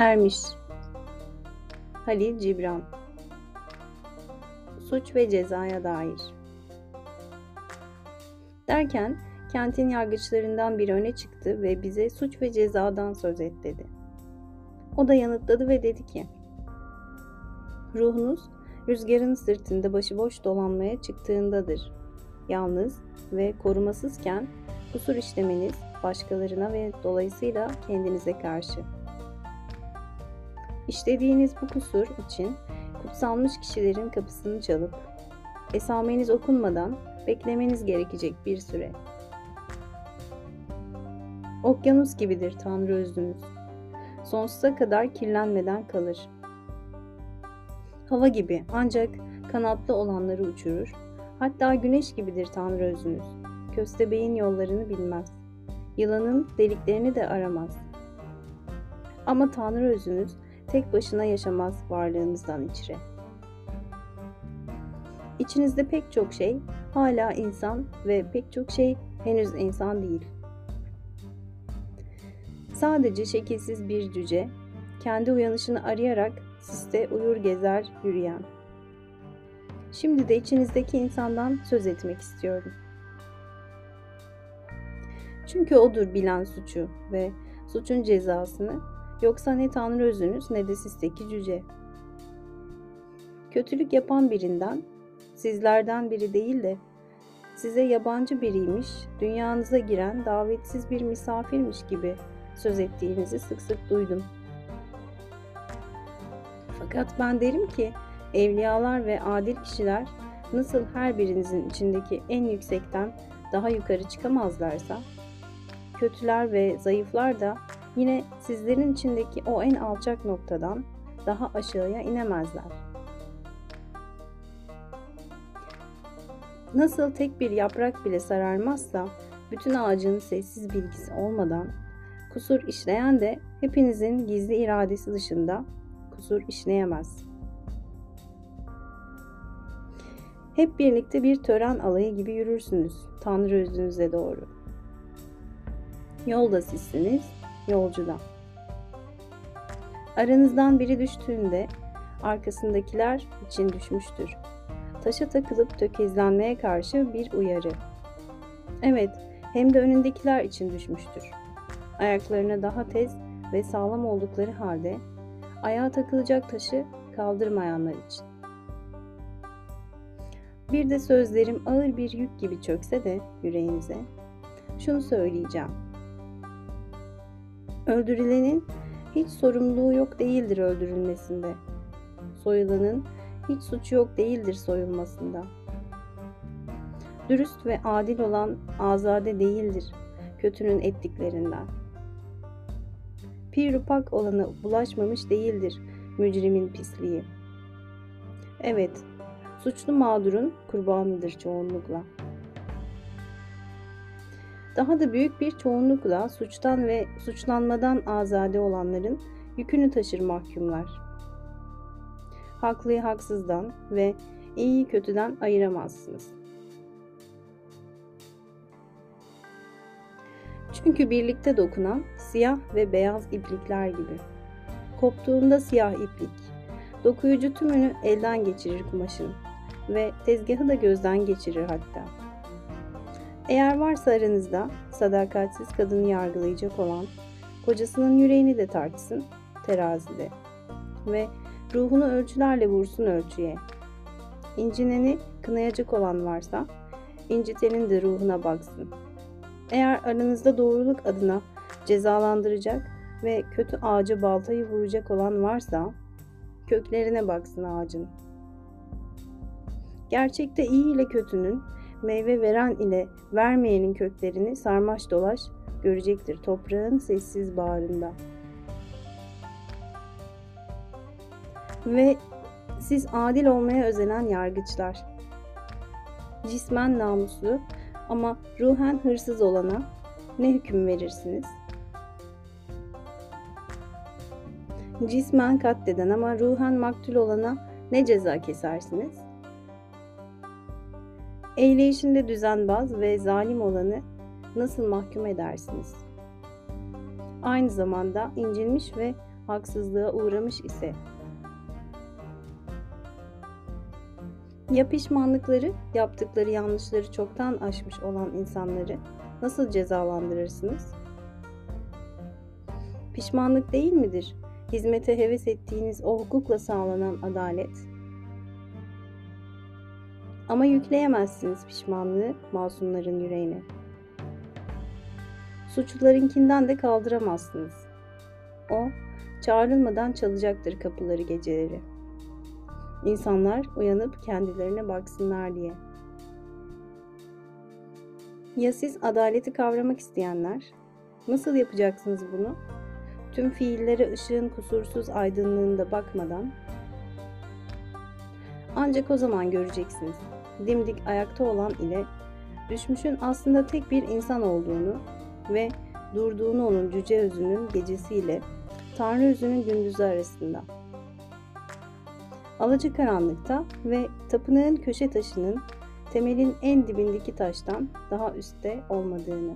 Ermiş Halil Cibran Suç ve cezaya dair Derken kentin yargıçlarından biri öne çıktı ve bize suç ve cezadan söz et dedi. O da yanıtladı ve dedi ki Ruhunuz rüzgarın sırtında başıboş dolanmaya çıktığındadır. Yalnız ve korumasızken kusur işlemeniz başkalarına ve dolayısıyla kendinize karşı. İşlediğiniz bu kusur için kutsanmış kişilerin kapısını çalıp esameniz okunmadan beklemeniz gerekecek bir süre. Okyanus gibidir Tanrı özünüz. Sonsuza kadar kirlenmeden kalır. Hava gibi ancak kanatlı olanları uçurur. Hatta güneş gibidir Tanrı özünüz. Köstebeğin yollarını bilmez. Yılanın deliklerini de aramaz. Ama Tanrı özünüz tek başına yaşamaz varlığınızdan içre. İçinizde pek çok şey hala insan ve pek çok şey henüz insan değil. Sadece şekilsiz bir cüce, kendi uyanışını arayarak siste uyur gezer yürüyen. Şimdi de içinizdeki insandan söz etmek istiyorum. Çünkü odur bilen suçu ve suçun cezasını Yoksa ne Tanrı özünüz ne de sizdeki cüce. Kötülük yapan birinden, sizlerden biri değil de size yabancı biriymiş, dünyanıza giren davetsiz bir misafirmiş gibi söz ettiğinizi sık sık duydum. Fakat ben derim ki evliyalar ve adil kişiler nasıl her birinizin içindeki en yüksekten daha yukarı çıkamazlarsa, kötüler ve zayıflar da Yine sizlerin içindeki o en alçak noktadan daha aşağıya inemezler. Nasıl tek bir yaprak bile sararmazsa bütün ağacın sessiz bilgisi olmadan kusur işleyen de hepinizin gizli iradesi dışında kusur işleyemez. Hep birlikte bir tören alayı gibi yürürsünüz Tanrı özünüze doğru. Yolda sizsiniz, yolcuda. Aranızdan biri düştüğünde arkasındakiler için düşmüştür. Taşa takılıp tökezlenmeye karşı bir uyarı. Evet, hem de önündekiler için düşmüştür. Ayaklarına daha tez ve sağlam oldukları halde ayağa takılacak taşı kaldırmayanlar için. Bir de sözlerim ağır bir yük gibi çökse de yüreğinize şunu söyleyeceğim. Öldürülenin hiç sorumluluğu yok değildir öldürülmesinde. Soyulanın hiç suçu yok değildir soyulmasında. Dürüst ve adil olan azade değildir kötünün ettiklerinden. Pirupak olanı bulaşmamış değildir mücrimin pisliği. Evet, suçlu mağdurun kurbanıdır çoğunlukla.'' Daha da büyük bir çoğunlukla suçtan ve suçlanmadan azade olanların yükünü taşır mahkumlar. Haklıyı haksızdan ve iyiyi kötüden ayıramazsınız. Çünkü birlikte dokunan siyah ve beyaz iplikler gibi. Koptuğunda siyah iplik, dokuyucu tümünü elden geçirir kumaşın ve tezgahı da gözden geçirir hatta. Eğer varsa aranızda sadakatsiz kadını yargılayacak olan, kocasının yüreğini de tartsın terazide ve ruhunu ölçülerle vursun ölçüye. İncineni kınayacak olan varsa, incitenin de ruhuna baksın. Eğer aranızda doğruluk adına cezalandıracak ve kötü ağaca baltayı vuracak olan varsa, köklerine baksın ağacın. Gerçekte iyi ile kötünün meyve veren ile vermeyenin köklerini sarmaş dolaş görecektir toprağın sessiz bağrında. Ve siz adil olmaya özenen yargıçlar. Cismen namuslu ama ruhen hırsız olana ne hüküm verirsiniz? Cismen katleden ama ruhen maktul olana ne ceza kesersiniz? Eyleyişinde düzenbaz ve zalim olanı nasıl mahkum edersiniz? Aynı zamanda incinmiş ve haksızlığa uğramış ise ya pişmanlıkları, yaptıkları yanlışları çoktan aşmış olan insanları nasıl cezalandırırsınız? Pişmanlık değil midir? Hizmete heves ettiğiniz o hukukla sağlanan adalet. Ama yükleyemezsiniz pişmanlığı masumların yüreğine. Suçlularınkinden de kaldıramazsınız. O, çağrılmadan çalacaktır kapıları geceleri. İnsanlar uyanıp kendilerine baksınlar diye. Ya siz adaleti kavramak isteyenler? Nasıl yapacaksınız bunu? Tüm fiillere ışığın kusursuz aydınlığında bakmadan ancak o zaman göreceksiniz. Dimdik ayakta olan ile düşmüşün aslında tek bir insan olduğunu ve durduğunu onun cüce özünün gecesiyle Tanrı özünün gündüzü arasında. Alacı karanlıkta ve tapınağın köşe taşının temelin en dibindeki taştan daha üstte olmadığını.